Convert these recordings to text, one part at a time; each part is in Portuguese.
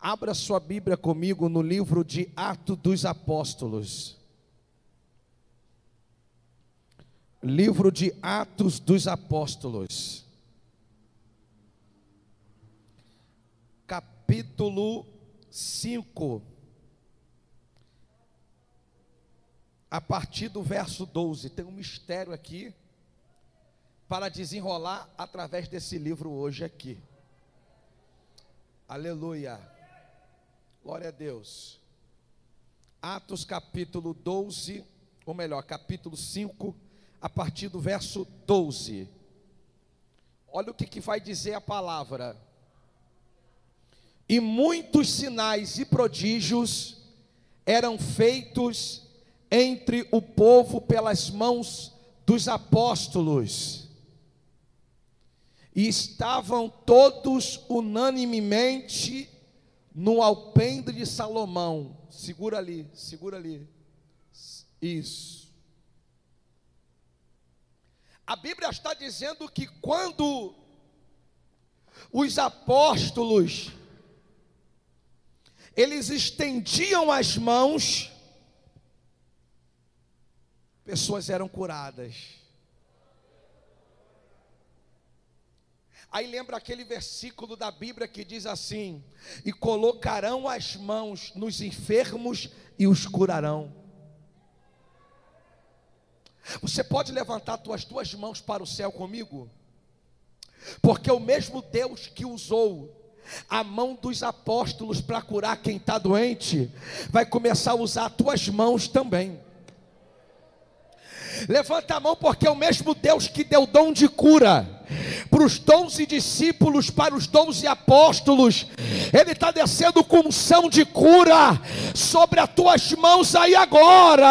Abra sua Bíblia comigo no livro de Atos dos Apóstolos. Livro de Atos dos Apóstolos. Capítulo 5. A partir do verso 12. Tem um mistério aqui para desenrolar através desse livro hoje aqui. Aleluia. Glória a Deus. Atos capítulo 12, ou melhor, capítulo 5, a partir do verso 12. Olha o que, que vai dizer a palavra. E muitos sinais e prodígios eram feitos entre o povo pelas mãos dos apóstolos. E estavam todos unanimemente no alpendre de Salomão. Segura ali, segura ali. Isso. A Bíblia está dizendo que quando os apóstolos eles estendiam as mãos, pessoas eram curadas. Aí lembra aquele versículo da Bíblia que diz assim: E colocarão as mãos nos enfermos e os curarão. Você pode levantar as tuas mãos para o céu comigo? Porque o mesmo Deus que usou a mão dos apóstolos para curar quem está doente, vai começar a usar as tuas mãos também. Levanta a mão, porque é o mesmo Deus que deu dom de cura para os doze discípulos, para os doze apóstolos. Ele está descendo com unção de cura sobre as tuas mãos aí agora.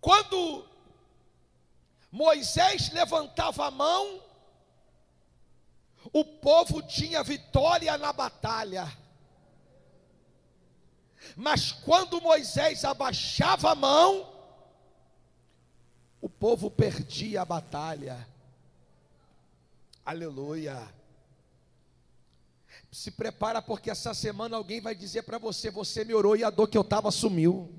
Quando Moisés levantava a mão, o povo tinha vitória na batalha. Mas quando Moisés abaixava a mão, o povo perdia a batalha. Aleluia. Se prepara porque essa semana alguém vai dizer para você: você me orou e a dor que eu estava sumiu.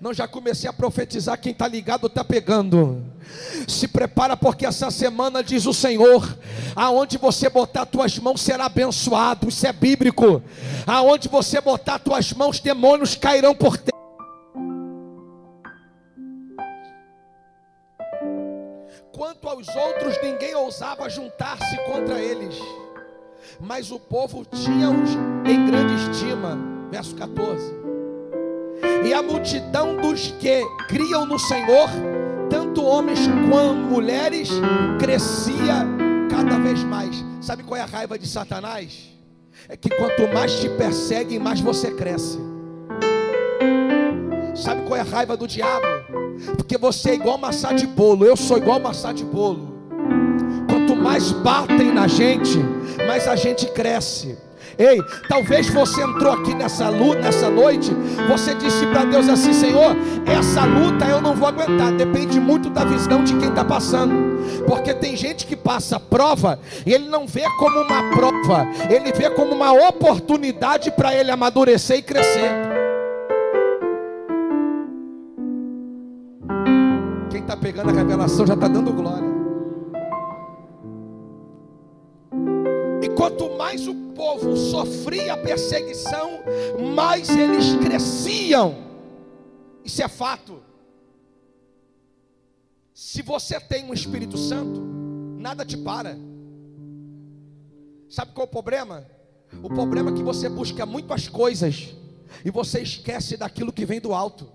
Não, já comecei a profetizar. Quem está ligado está pegando. Se prepara, porque essa semana diz o Senhor: aonde você botar tuas mãos será abençoado. Isso é bíblico. Aonde você botar tuas mãos, demônios cairão por terra. Quanto aos outros, ninguém ousava juntar-se contra eles, mas o povo tinha-os em grande estima. Verso 14 e a multidão dos que criam no Senhor, tanto homens quanto mulheres, crescia cada vez mais. Sabe qual é a raiva de Satanás? É que quanto mais te perseguem, mais você cresce. Sabe qual é a raiva do diabo? Porque você é igual maçã de bolo, eu sou igual maçã de bolo. Quanto mais batem na gente, mais a gente cresce. Ei, talvez você entrou aqui nessa luta, nessa noite, você disse para Deus assim, Senhor, essa luta eu não vou aguentar. Depende muito da visão de quem está passando. Porque tem gente que passa prova e ele não vê como uma prova, ele vê como uma oportunidade para ele amadurecer e crescer. Quem está pegando a revelação já está dando glória. Quanto mais o povo sofria perseguição, mais eles cresciam. Isso é fato. Se você tem um Espírito Santo, nada te para. Sabe qual é o problema? O problema é que você busca muitas coisas e você esquece daquilo que vem do alto.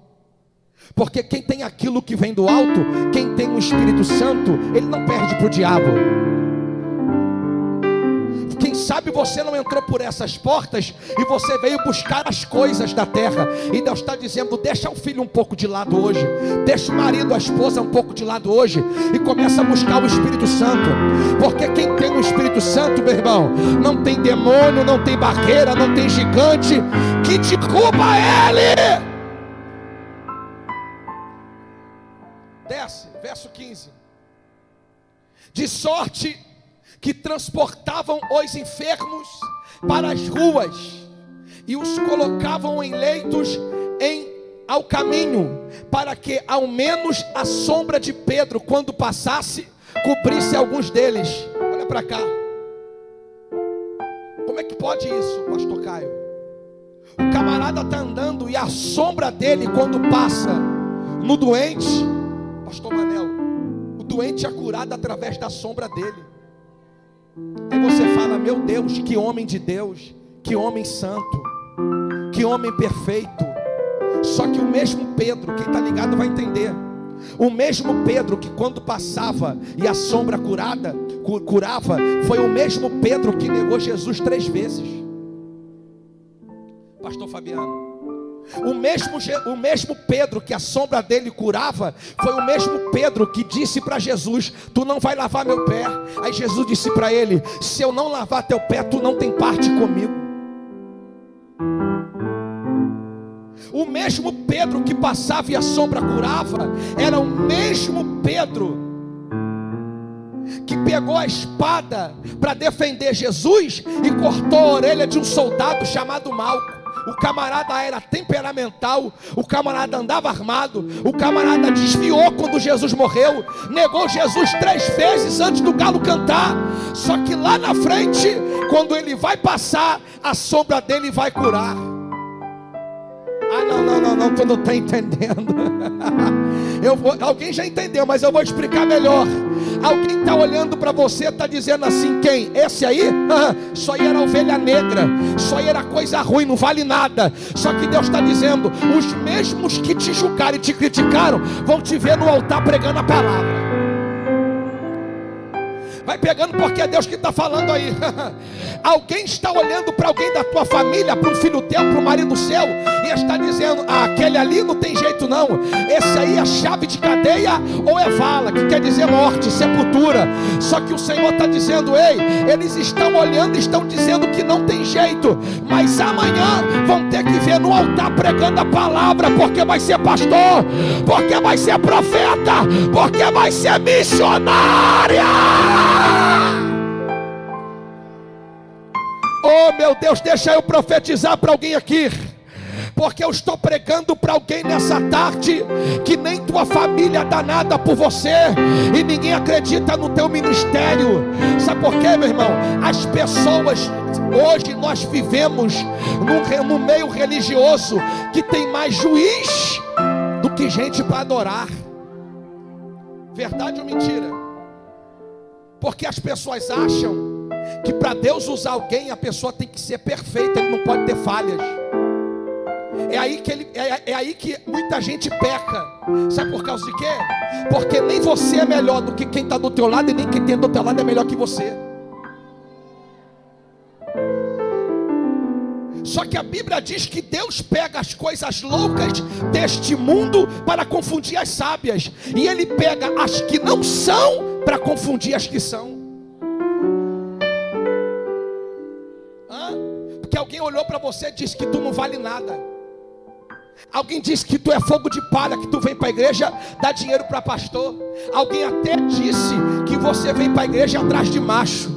Porque quem tem aquilo que vem do alto, quem tem o Espírito Santo, ele não perde para o diabo. Sabe você não entrou por essas portas e você veio buscar as coisas da terra. E Deus está dizendo: deixa o filho um pouco de lado hoje, deixa o marido, a esposa um pouco de lado hoje e começa a buscar o Espírito Santo. Porque quem tem o Espírito Santo, meu irmão, não tem demônio, não tem barreira, não tem gigante que derruba ele. Desce, verso 15. De sorte que transportavam os enfermos para as ruas e os colocavam em leitos em ao caminho, para que ao menos a sombra de Pedro, quando passasse, cobrisse alguns deles. Olha para cá. Como é que pode isso, pastor Caio? O camarada está andando e a sombra dele, quando passa no doente, pastor Manel, o doente é curado através da sombra dele. Aí você fala: Meu Deus, que homem de Deus, que homem santo, que homem perfeito. Só que o mesmo Pedro, quem está ligado vai entender. O mesmo Pedro que quando passava e a sombra curada, curava, foi o mesmo Pedro que negou Jesus três vezes. Pastor Fabiano. O mesmo, o mesmo Pedro que a sombra dele curava, foi o mesmo Pedro que disse para Jesus: Tu não vai lavar meu pé. Aí Jesus disse para ele: Se eu não lavar teu pé, tu não tem parte comigo. O mesmo Pedro que passava e a sombra curava, era o mesmo Pedro que pegou a espada para defender Jesus e cortou a orelha de um soldado chamado Malco. O camarada era temperamental, o camarada andava armado, o camarada desviou quando Jesus morreu, negou Jesus três vezes antes do galo cantar. Só que lá na frente, quando ele vai passar, a sombra dele vai curar. Não, tu não está entendendo. Eu vou, alguém já entendeu, mas eu vou explicar melhor. Alguém está olhando para você, está dizendo assim: quem? Esse aí? Só era ovelha negra, só era coisa ruim, não vale nada. Só que Deus está dizendo: os mesmos que te julgaram e te criticaram vão te ver no altar pregando a palavra. Vai pegando porque é Deus que está falando aí. alguém está olhando para alguém da tua família, para um filho teu, para o marido seu, e está dizendo: ah, aquele ali não tem jeito não. Esse aí é chave de cadeia ou é vala, que quer dizer morte, sepultura. Só que o Senhor está dizendo: ei, eles estão olhando, estão dizendo que não tem jeito, mas amanhã vão ter que ver no altar pregando a palavra, porque vai ser pastor, porque vai ser profeta, porque vai ser missionária. Oh meu Deus, deixa eu profetizar para alguém aqui. Porque eu estou pregando para alguém nessa tarde que nem tua família dá nada por você e ninguém acredita no teu ministério. Sabe por quê, meu irmão? As pessoas hoje nós vivemos num, meio religioso que tem mais juiz do que gente para adorar. Verdade ou mentira? Porque as pessoas acham que para Deus usar alguém, a pessoa tem que ser perfeita, ele não pode ter falhas. É aí que, ele, é, é aí que muita gente peca. Sabe por causa de quê? Porque nem você é melhor do que quem está do teu lado, e nem quem tem do teu lado é melhor que você. Só que a Bíblia diz que Deus pega as coisas loucas deste mundo para confundir as sábias, e Ele pega as que não são para confundir as que são. Olhou para você e disse que tu não vale nada. Alguém disse que tu é fogo de palha, que tu vem para a igreja dá dinheiro para pastor. Alguém até disse que você vem para a igreja atrás de macho.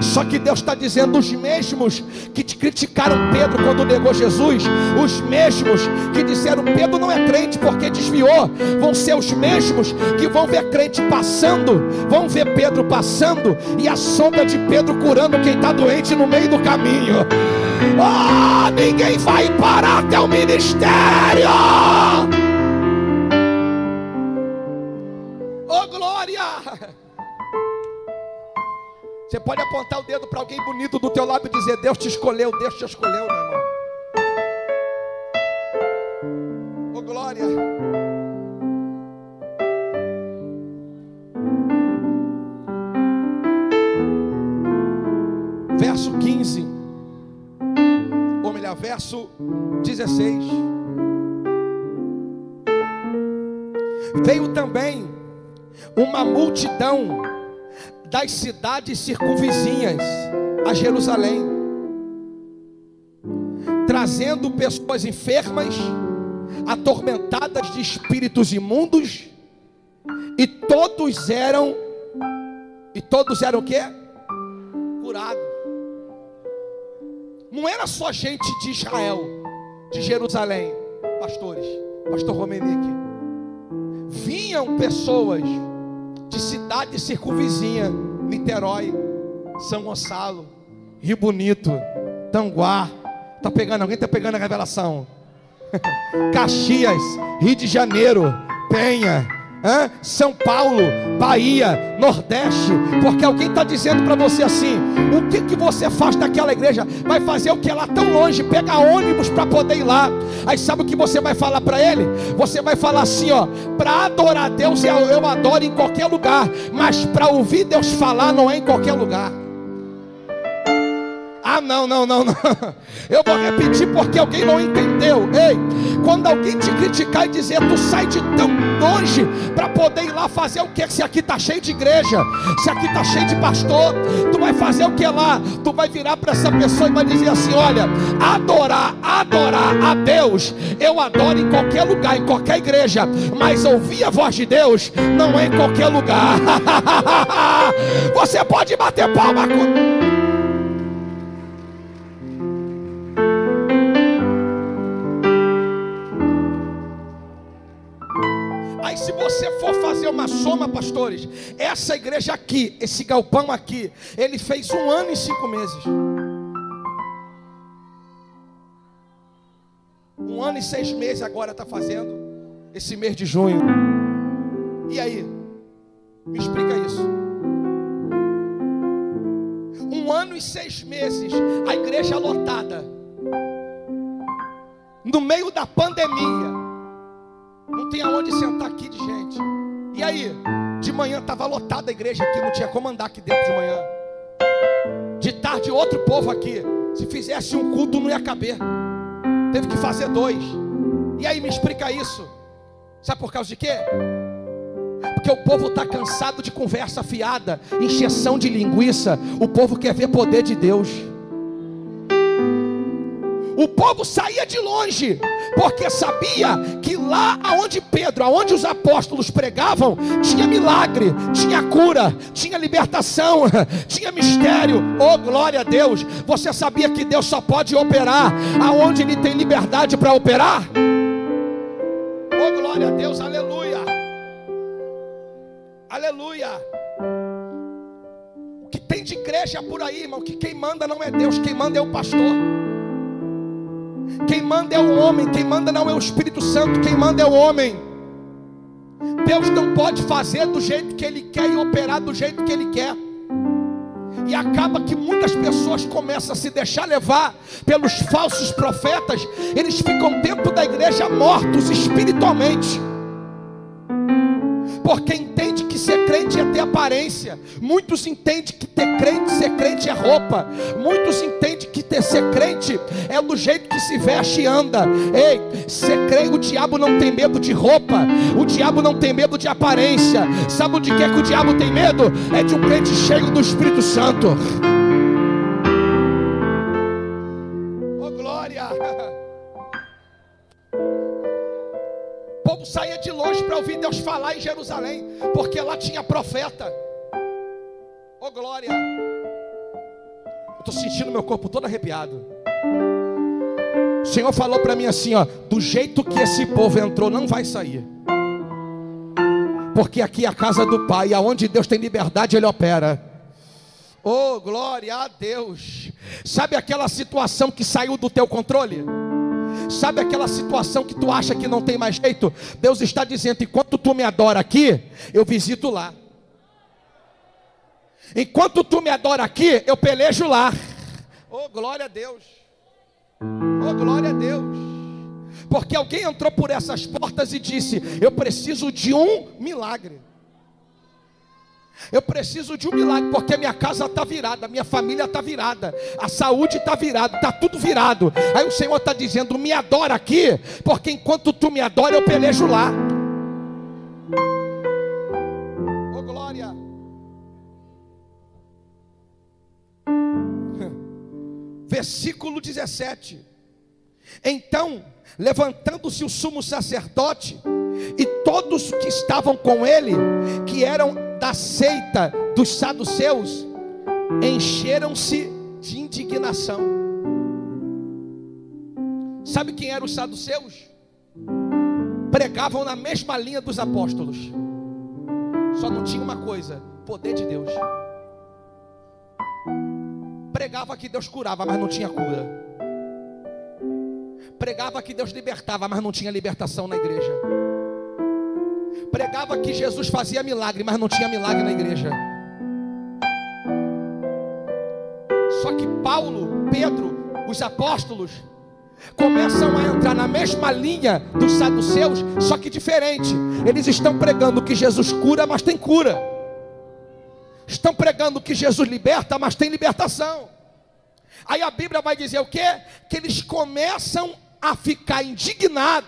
Só que Deus está dizendo: os mesmos que te criticaram Pedro quando negou Jesus, os mesmos que disseram Pedro não é crente porque desviou, vão ser os mesmos que vão ver crente passando, vão ver Pedro passando e a sombra de Pedro curando quem está doente no meio do caminho. Oh, ninguém vai parar até o ministério. Você pode apontar o dedo para alguém bonito do teu lado e dizer: Deus te escolheu, Deus te escolheu, meu irmão. Oh glória. Verso 15. Ou melhor, verso 16. Veio também uma multidão das cidades circunvizinhas a Jerusalém, trazendo pessoas enfermas atormentadas de espíritos imundos, e todos eram e todos eram o quê? Curados. Não era só gente de Israel, de Jerusalém, pastores, pastor Romenique. Vinham pessoas de cidade circunvizinha, Niterói, São Gonçalo, Rio Bonito, Tanguá. Tá pegando alguém? Tá pegando a revelação? Caxias, Rio de Janeiro, Penha, Hã? São Paulo, Bahia, Nordeste, porque alguém está dizendo para você assim: o que, que você faz naquela igreja? Vai fazer o que lá tão longe? Pega ônibus para poder ir lá. Aí sabe o que você vai falar para ele? Você vai falar assim: ó, para adorar Deus eu, eu adoro em qualquer lugar, mas para ouvir Deus falar não é em qualquer lugar. Ah, não, não, não, não. Eu vou repetir porque alguém não entendeu. Ei, quando alguém te criticar e dizer, tu sai de tão longe para poder ir lá fazer o que? Se aqui está cheio de igreja, se aqui está cheio de pastor, tu vai fazer o que lá? Tu vai virar para essa pessoa e vai dizer assim: olha, adorar, adorar a Deus, eu adoro em qualquer lugar, em qualquer igreja, mas ouvir a voz de Deus não é em qualquer lugar. Você pode bater palma com. Você for fazer uma soma, pastores, essa igreja aqui, esse galpão aqui, ele fez um ano e cinco meses. Um ano e seis meses agora está fazendo, esse mês de junho. E aí? Me explica isso. Um ano e seis meses, a igreja lotada. No meio da pandemia não tinha onde sentar aqui de gente. E aí? De manhã estava lotada a igreja aqui, não tinha como andar aqui dentro de manhã. De tarde, outro povo aqui. Se fizesse um culto, não ia caber. Teve que fazer dois. E aí, me explica isso. Sabe por causa de quê? Porque o povo está cansado de conversa fiada, encheção de linguiça. O povo quer ver poder de Deus. O povo saía de longe, porque sabia que lá aonde Pedro, aonde os apóstolos pregavam, tinha milagre, tinha cura, tinha libertação, tinha mistério. Oh, glória a Deus! Você sabia que Deus só pode operar aonde ele tem liberdade para operar? Oh, glória a Deus, aleluia! Aleluia! O que tem de igreja por aí, irmão, que quem manda não é Deus, quem manda é o pastor. Quem manda é o homem, quem manda não é o Espírito Santo, quem manda é o homem. Deus não pode fazer do jeito que Ele quer e operar do jeito que Ele quer. E acaba que muitas pessoas começam a se deixar levar pelos falsos profetas, eles ficam dentro da igreja mortos espiritualmente porque entende ter aparência. Muitos entendem que ter crente, ser crente é roupa. Muitos entendem que ter ser crente é do jeito que se veste e anda. Ei, ser crente, o diabo não tem medo de roupa. O diabo não tem medo de aparência. Sabe de que é que o diabo tem medo? É de um crente cheio do Espírito Santo. Saía de longe para ouvir Deus falar em Jerusalém, porque lá tinha profeta. Oh glória! Eu estou sentindo meu corpo todo arrepiado. O Senhor falou para mim assim: ó, do jeito que esse povo entrou, não vai sair. Porque aqui é a casa do Pai, aonde Deus tem liberdade, Ele opera. Oh, glória a Deus. Sabe aquela situação que saiu do teu controle? Sabe aquela situação que tu acha que não tem mais jeito? Deus está dizendo: enquanto tu me adora aqui, eu visito lá. Enquanto tu me adora aqui, eu pelejo lá. Oh, glória a Deus. Oh, glória a Deus. Porque alguém entrou por essas portas e disse: Eu preciso de um milagre. Eu preciso de um milagre, porque minha casa está virada, minha família está virada, a saúde está virada, está tudo virado. Aí o Senhor está dizendo: me adora aqui, porque enquanto tu me adora, eu pelejo lá. Oh glória! Versículo 17. Então, levantando-se o sumo sacerdote e todos que estavam com ele, que eram da seita dos saduceus, encheram-se de indignação. Sabe quem eram os saduceus? Pregavam na mesma linha dos apóstolos. Só não tinha uma coisa: poder de Deus. Pregava que Deus curava, mas não tinha cura. Pregava que Deus libertava, mas não tinha libertação na igreja. Pregava que Jesus fazia milagre, mas não tinha milagre na igreja. Só que Paulo, Pedro, os apóstolos, começam a entrar na mesma linha dos saduceus, só que diferente. Eles estão pregando que Jesus cura, mas tem cura. Estão pregando que Jesus liberta, mas tem libertação. Aí a Bíblia vai dizer o quê? Que eles começam a ficar indignado,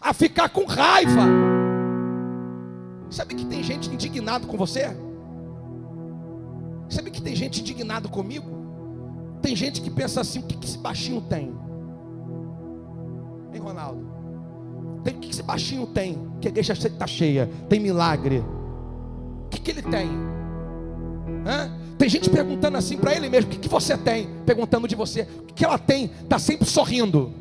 a ficar com raiva. Sabe que tem gente indignado com você? Sabe que tem gente indignado comigo? Tem gente que pensa assim: o que, que esse baixinho tem? Hein, Ronaldo? Tem, o que, que esse baixinho tem? Que a igreja está cheia, tem milagre. O que, que ele tem? Hã? Tem gente perguntando assim para ele mesmo: o que, que você tem? Perguntando de você. O que, que ela tem? Está sempre sorrindo,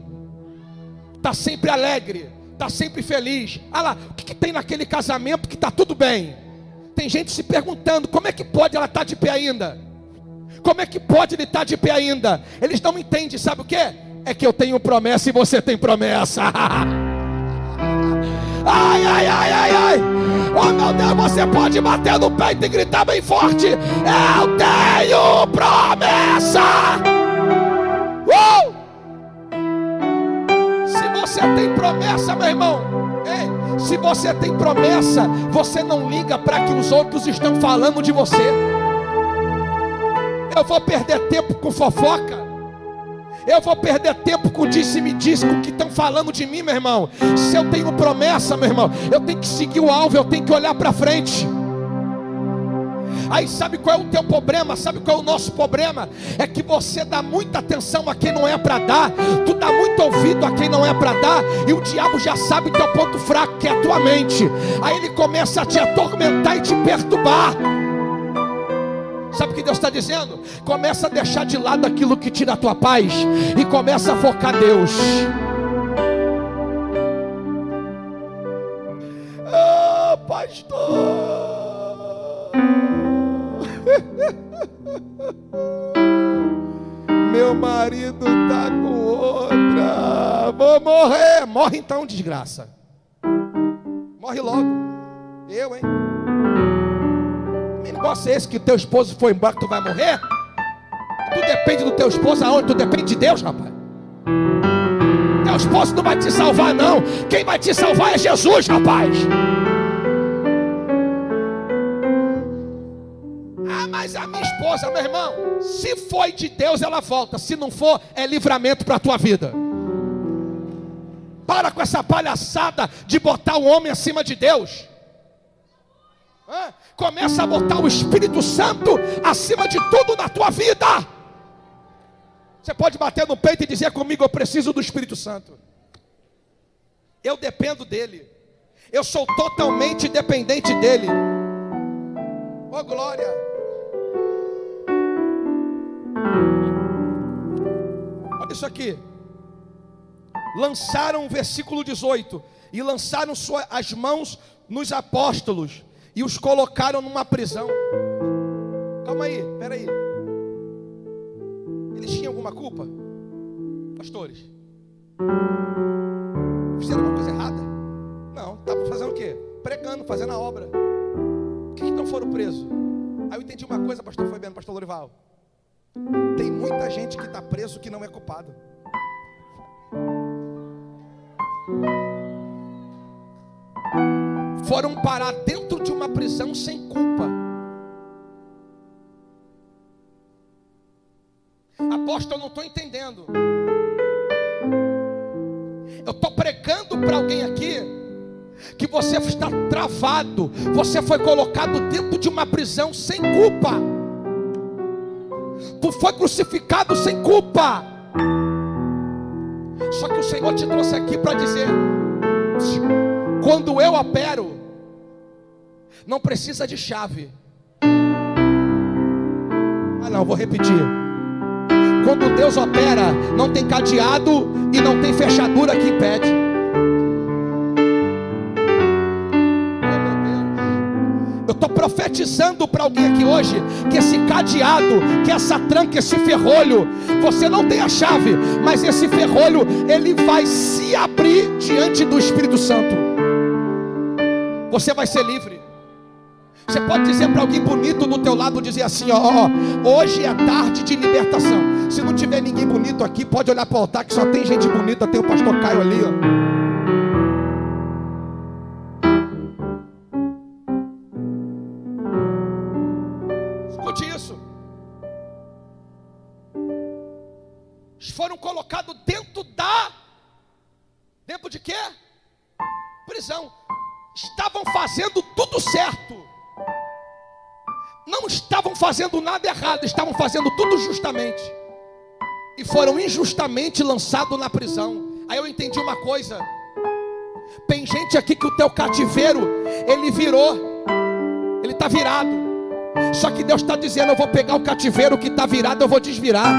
está sempre alegre, está sempre feliz. Ah lá, o que, que tem naquele casamento que está tudo bem? Tem gente se perguntando: como é que pode ela estar tá de pé ainda? Como é que pode ele estar tá de pé ainda? Eles não entendem, sabe o que? É que eu tenho promessa e você tem promessa. Ai, ai, ai, ai, ai. Oh meu Deus, você pode bater no peito e gritar bem forte: Eu tenho promessa. Uh! Você tem promessa, meu irmão, ei, se você tem promessa, você não liga para que os outros estão falando de você. Eu vou perder tempo com fofoca. Eu vou perder tempo com disse-me disse, com o que estão falando de mim, meu irmão. Se eu tenho promessa, meu irmão, eu tenho que seguir o alvo, eu tenho que olhar para frente. Aí sabe qual é o teu problema? Sabe qual é o nosso problema? É que você dá muita atenção a quem não é para dar, tu dá muito ouvido a quem não é para dar, e o diabo já sabe teu ponto fraco, que é a tua mente. Aí ele começa a te atormentar e te perturbar. Sabe o que Deus está dizendo? Começa a deixar de lado aquilo que tira a tua paz e começa a focar Deus. Ah, pastor. Meu marido está com outra. Vou morrer. Morre então, desgraça. Morre logo. Eu, hein? Que negócio é esse que teu esposo foi embora que tu vai morrer? Tu depende do teu esposo aonde? Tu depende de Deus, rapaz. Teu esposo não vai te salvar, não. Quem vai te salvar é Jesus, rapaz. Mas a minha esposa, meu irmão, se foi de Deus, ela volta. Se não for, é livramento para a tua vida. Para com essa palhaçada de botar o homem acima de Deus. Começa a botar o Espírito Santo acima de tudo na tua vida. Você pode bater no peito e dizer comigo: Eu preciso do Espírito Santo. Eu dependo dele. Eu sou totalmente dependente dele. Oh glória! Isso aqui. Lançaram o versículo 18 e lançaram as mãos nos apóstolos e os colocaram numa prisão. Calma aí, espera aí. Eles tinham alguma culpa? Pastores? Fizeram alguma coisa errada? Não, estavam fazendo o quê? Pregando, fazendo a obra. Por que, que não foram presos? Aí eu entendi uma coisa, pastor Fabiano, pastor Lorival. Tem muita gente que está preso que não é culpado foram parar dentro de uma prisão sem culpa. Apóstolo, eu não estou entendendo. Eu estou pregando para alguém aqui que você está travado, você foi colocado dentro de uma prisão sem culpa. Foi crucificado sem culpa. Só que o Senhor te trouxe aqui para dizer: quando eu opero, não precisa de chave. Ah, não, vou repetir. Quando Deus opera, não tem cadeado e não tem fechadura que impede. Estou profetizando para alguém aqui hoje que esse cadeado, que essa tranca, esse ferrolho, você não tem a chave, mas esse ferrolho ele vai se abrir diante do Espírito Santo. Você vai ser livre. Você pode dizer para alguém bonito do teu lado, dizer assim, ó, ó, hoje é tarde de libertação. Se não tiver ninguém bonito aqui, pode olhar para o altar que só tem gente bonita, tem o pastor Caio ali, ó. Fazendo nada errado, estavam fazendo tudo justamente. E foram injustamente lançados na prisão. Aí eu entendi uma coisa. Tem gente aqui que o teu cativeiro, ele virou. Ele está virado. Só que Deus está dizendo: Eu vou pegar o cativeiro que está virado, eu vou desvirar.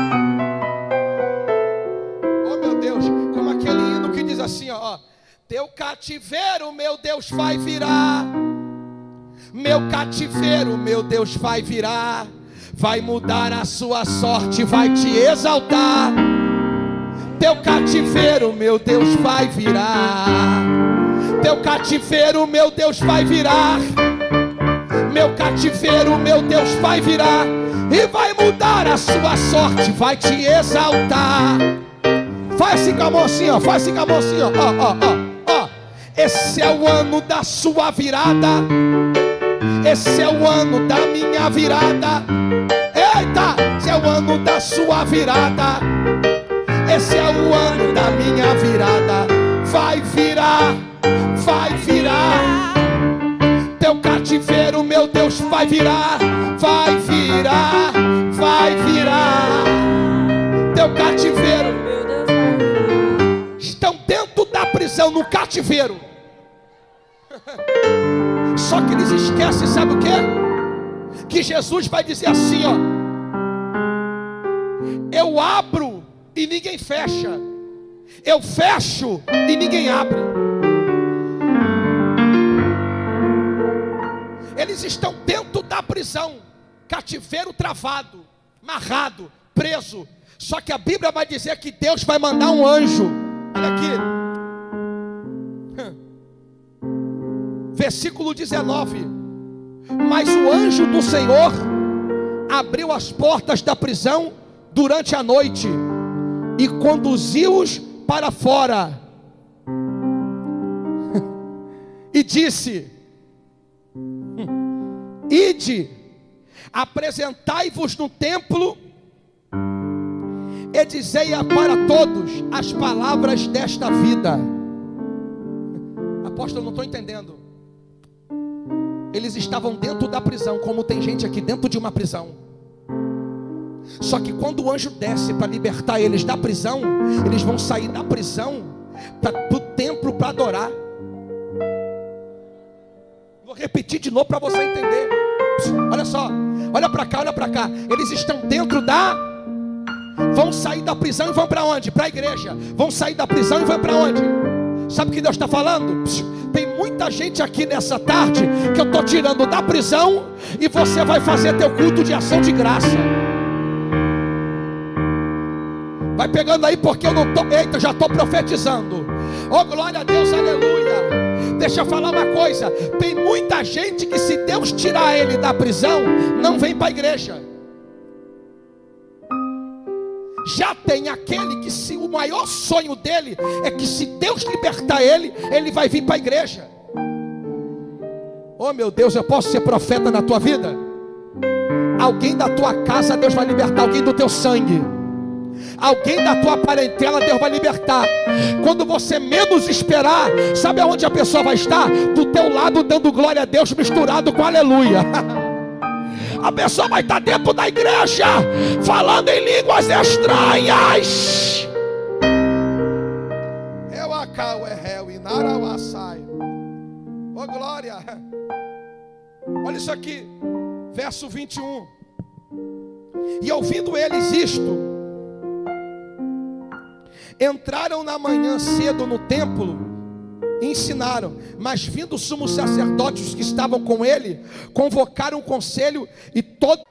assim, ó, teu cativeiro, meu Deus, vai virar. Meu cativeiro, meu Deus, vai virar. Vai mudar a sua sorte, vai te exaltar. Teu cativeiro, meu Deus, vai virar. Teu cativeiro, meu Deus, vai virar. Meu cativeiro, meu Deus, vai virar. E vai mudar a sua sorte, vai te exaltar. Faz assim com a mão ó. Faz assim com a mão assim, ó. Ó, ó, ó, Esse é o ano da sua virada. Esse é o ano da minha virada. Eita! Esse é o ano da sua virada. Esse é o ano da minha virada. Vai virar, vai virar. Teu cativeiro, meu Deus, vai virar, vai virar, vai virar. Teu cativeiro prisão, no cativeiro. Só que eles esquecem, sabe o que? Que Jesus vai dizer assim: ó, eu abro e ninguém fecha, eu fecho e ninguém abre. Eles estão dentro da prisão, cativeiro travado, amarrado, preso. Só que a Bíblia vai dizer que Deus vai mandar um anjo. Olha aqui. Versículo 19: Mas o anjo do Senhor abriu as portas da prisão durante a noite e conduziu-os para fora. e disse: Ide, apresentai-vos no templo e dizei para todos as palavras desta vida. Apóstolo, não estou entendendo. Eles estavam dentro da prisão, como tem gente aqui dentro de uma prisão. Só que quando o anjo desce para libertar eles da prisão, eles vão sair da prisão para o templo para adorar. Vou repetir de novo para você entender. Olha só, olha para cá, olha para cá. Eles estão dentro da. Vão sair da prisão e vão para onde? Para a igreja. Vão sair da prisão e vão para onde? Sabe o que Deus está falando? Tem muita gente aqui nessa tarde que eu estou tirando da prisão e você vai fazer teu culto de ação de graça. Vai pegando aí porque eu não estou. Eita, já estou profetizando. Oh, glória a Deus, aleluia. Deixa eu falar uma coisa: tem muita gente que, se Deus tirar ele da prisão, não vem para a igreja. Já tem aquele que se o maior sonho dele é que se Deus libertar ele, ele vai vir para a igreja. Oh meu Deus, eu posso ser profeta na tua vida? Alguém da tua casa, Deus vai libertar, alguém do teu sangue. Alguém da tua parentela, Deus vai libertar. Quando você menos esperar, sabe aonde a pessoa vai estar? Do teu lado, dando glória a Deus, misturado com aleluia. a pessoa vai estar dentro da igreja, falando em línguas estranhas. Cau é réu e Narauaçai. Oh glória! Olha isso aqui, verso 21. E ouvindo eles isto, entraram na manhã cedo no templo ensinaram. Mas vindo os sumos sacerdotes que estavam com ele, convocaram o conselho e todo.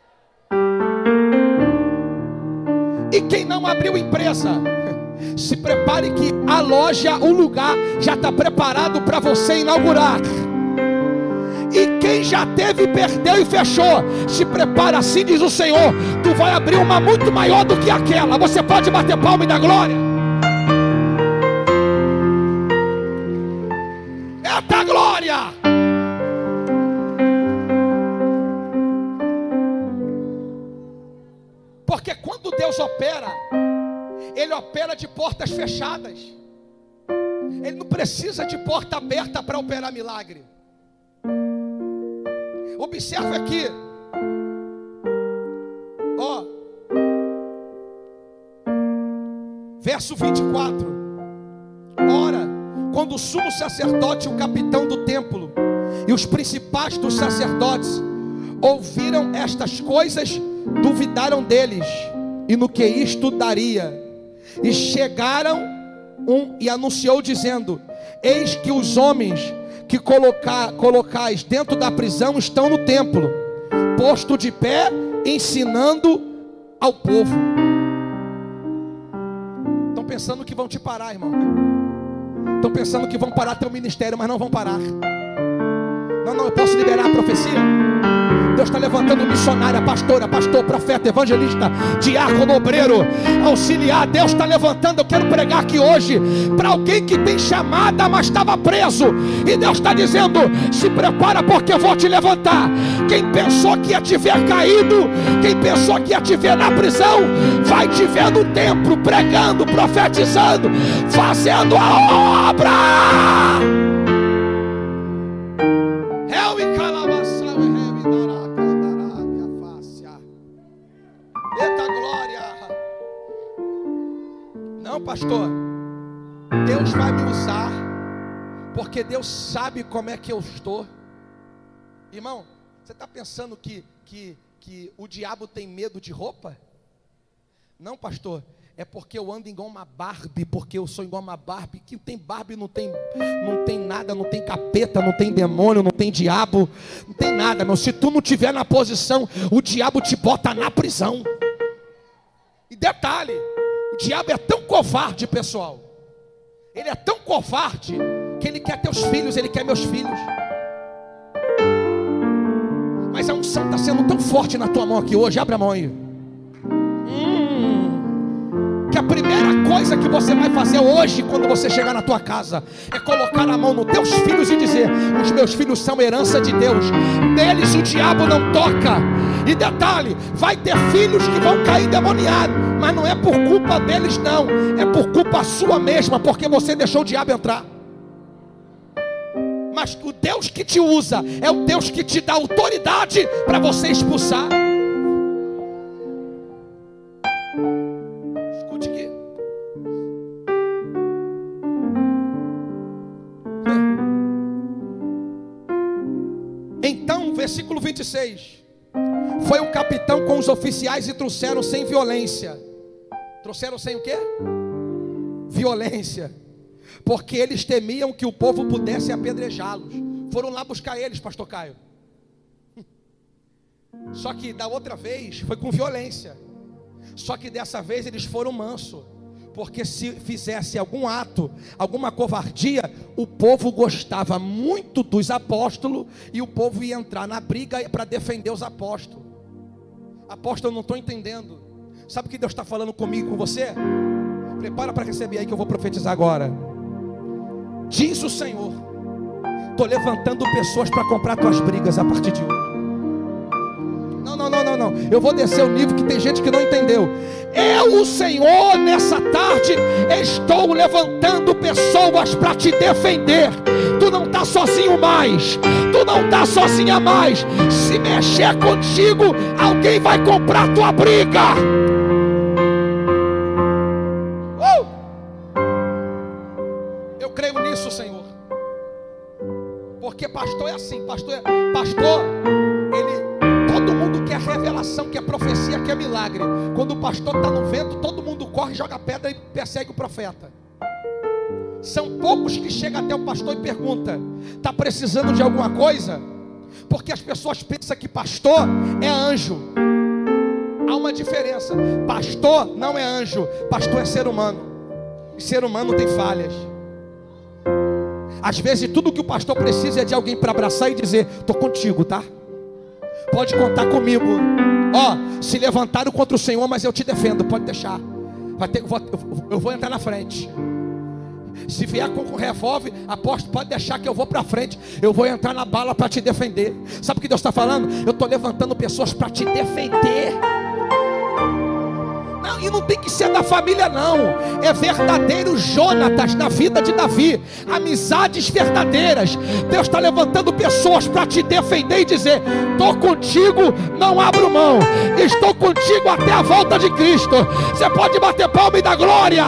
E quem não abriu empresa, se prepare que a loja, o lugar já está preparado para você inaugurar. E quem já teve, perdeu e fechou. Se prepara, assim diz o Senhor. Tu vai abrir uma muito maior do que aquela. Você pode bater palma e dar glória. Ele opera de portas fechadas. Ele não precisa de porta aberta para operar milagre. Observe aqui. Ó. Verso 24. Ora, quando o sumo sacerdote, o capitão do templo e os principais dos sacerdotes ouviram estas coisas, duvidaram deles e no que isto daria. E chegaram um e anunciou dizendo: Eis que os homens que colocar, colocais dentro da prisão estão no templo, posto de pé, ensinando ao povo. Estão pensando que vão te parar, irmão. Estão pensando que vão parar teu ministério, mas não vão parar. Não, não, eu posso liberar a profecia. Deus está levantando missionária, pastora, pastor, profeta, evangelista, diácono, obreiro, auxiliar. Deus está levantando. Eu quero pregar aqui hoje para alguém que tem chamada, mas estava preso. E Deus está dizendo: se prepara, porque eu vou te levantar. Quem pensou que ia te ver caído, quem pensou que ia te ver na prisão, vai te ver no templo, pregando, profetizando, fazendo a obra. Pastor, Deus vai me usar, porque Deus sabe como é que eu estou. Irmão, você está pensando que, que, que o diabo tem medo de roupa? Não, pastor, é porque eu ando igual uma Barbie, porque eu sou igual uma Barbie. Que tem Barbie, não tem, não tem nada, não tem capeta, não tem demônio, não tem diabo, não tem nada, meu. Se tu não tiver na posição, o diabo te bota na prisão. E detalhe, diabo é tão covarde, pessoal. Ele é tão covarde que ele quer teus filhos, ele quer meus filhos. Mas a unção está sendo tão forte na tua mão aqui hoje. Abre a mão aí. Hum, que a primeira coisa que você vai fazer hoje, quando você chegar na tua casa, é colocar a mão nos teus filhos e dizer: Os meus filhos são herança de Deus, neles o diabo não toca. E detalhe: vai ter filhos que vão cair demoniados, mas não é por culpa deles, não, é por culpa sua mesma, porque você deixou o diabo entrar. Mas o Deus que te usa é o Deus que te dá autoridade para você expulsar. Escute aqui. Então, versículo 26. Foi o capitão com os oficiais e trouxeram sem violência. Trouxeram sem o quê? Violência. Porque eles temiam que o povo pudesse apedrejá-los. Foram lá buscar eles, pastor Caio. Só que da outra vez foi com violência. Só que dessa vez eles foram manso. Porque se fizesse algum ato, alguma covardia, o povo gostava muito dos apóstolos e o povo ia entrar na briga para defender os apóstolos. Apóstolo, eu não estou entendendo. Sabe o que Deus está falando comigo, com você? Prepara para receber aí que eu vou profetizar agora. Diz o Senhor: estou levantando pessoas para comprar tuas brigas a partir de hoje. Não, não, não, não, não. Eu vou descer o nível que tem gente que não entendeu. Eu, o Senhor, nessa tarde, estou levantando pessoas para te defender. Tu não está sozinho mais. Tu não está sozinha mais. Se mexer contigo, alguém vai comprar tua briga. Pastor é assim, pastor, é, pastor, ele todo mundo quer revelação, quer profecia, quer milagre. Quando o pastor está no vento, todo mundo corre, joga pedra e persegue o profeta. São poucos que chegam até o pastor e pergunta: está precisando de alguma coisa? Porque as pessoas pensam que pastor é anjo. Há uma diferença. Pastor não é anjo, pastor é ser humano. E ser humano tem falhas. Às vezes tudo que o pastor precisa é de alguém para abraçar e dizer: "Tô contigo, tá? Pode contar comigo. Ó, se levantaram contra o Senhor, mas eu te defendo, pode deixar. Vai ter, eu, vou, eu vou entrar na frente. Se vier com revólver, apóstolo, pode deixar que eu vou para frente. Eu vou entrar na bala para te defender. Sabe o que Deus está falando? Eu estou levantando pessoas para te defender. Não, e não tem que ser da família, não. É verdadeiro Jonatas na vida de Davi. Amizades verdadeiras. Deus está levantando pessoas para te defender e dizer: Estou contigo, não abro mão. Estou contigo até a volta de Cristo. Você pode bater palma e dar glória.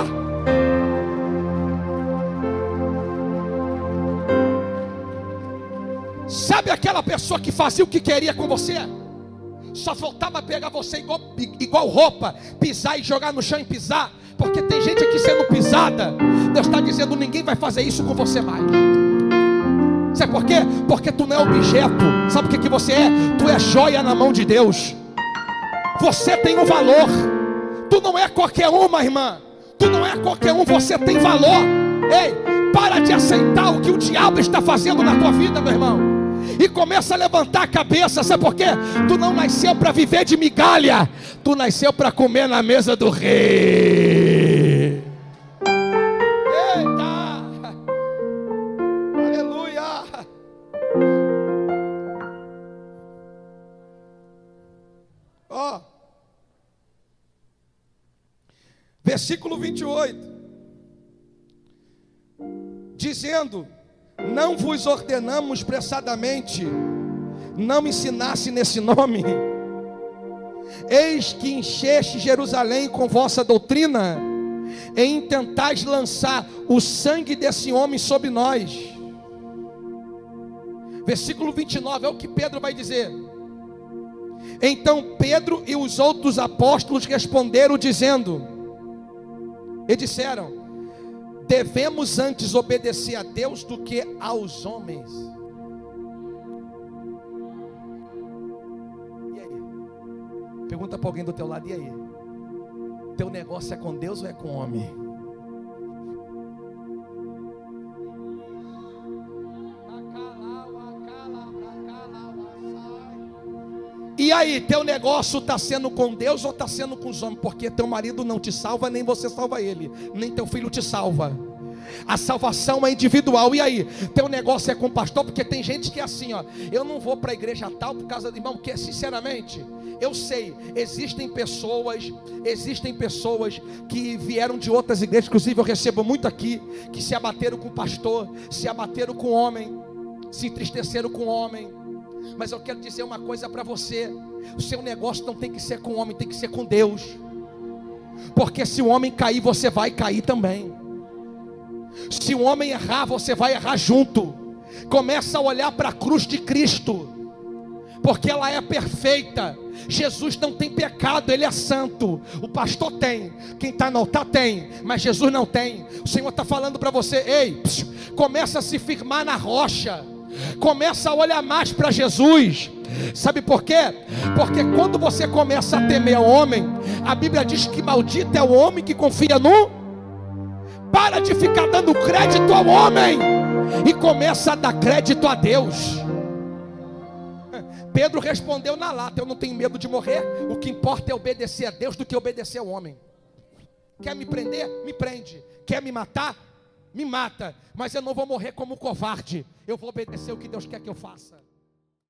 Sabe aquela pessoa que fazia o que queria com você? Só faltava pegar você igual, igual roupa, pisar e jogar no chão e pisar. Porque tem gente aqui sendo pisada. Deus está dizendo: ninguém vai fazer isso com você mais. Sabe por quê? Porque tu não é objeto. Sabe o que, que você é? Tu é joia na mão de Deus. Você tem um valor. Tu não é qualquer uma, irmã. Tu não é qualquer um, você tem valor. Ei, para de aceitar o que o diabo está fazendo na tua vida, meu irmão e começa a levantar a cabeça, sabe por quê? Tu não nasceu para viver de migalha, tu nasceu para comer na mesa do rei. Eita! Aleluia! Ó, oh. versículo 28 dizendo: não vos ordenamos pressadamente, não ensinasse nesse nome. Eis que encheste Jerusalém com vossa doutrina, e intentais lançar o sangue desse homem sobre nós. Versículo 29 é o que Pedro vai dizer. Então Pedro e os outros apóstolos responderam, dizendo: E disseram: devemos antes obedecer a Deus do que aos homens. E aí? Pergunta para alguém do teu lado, e aí? Teu negócio é com Deus ou é com homem? E aí, teu negócio está sendo com Deus ou está sendo com os homens? Porque teu marido não te salva, nem você salva ele, nem teu filho te salva. A salvação é individual. E aí, teu negócio é com o pastor, porque tem gente que é assim, ó. Eu não vou para a igreja tal por causa do irmão, porque sinceramente, eu sei, existem pessoas, existem pessoas que vieram de outras igrejas, inclusive eu recebo muito aqui, que se abateram com o pastor, se abateram com o homem, se entristeceram com o homem mas eu quero dizer uma coisa para você: o seu negócio não tem que ser com o homem, tem que ser com Deus. Porque se o homem cair, você vai cair também. Se o homem errar, você vai errar junto. Começa a olhar para a cruz de Cristo, porque ela é perfeita. Jesus não tem pecado, ele é santo. O pastor tem, quem está no altar tem, mas Jesus não tem. O Senhor está falando para você: ei, psiu, começa a se firmar na rocha começa a olhar mais para Jesus. Sabe por quê? Porque quando você começa a temer o homem, a Bíblia diz que maldito é o homem que confia no. Para de ficar dando crédito ao homem e começa a dar crédito a Deus. Pedro respondeu na lata: Eu não tenho medo de morrer. O que importa é obedecer a Deus do que obedecer ao homem. Quer me prender? Me prende. Quer me matar? Me mata, mas eu não vou morrer como covarde. Eu vou obedecer o que Deus quer que eu faça.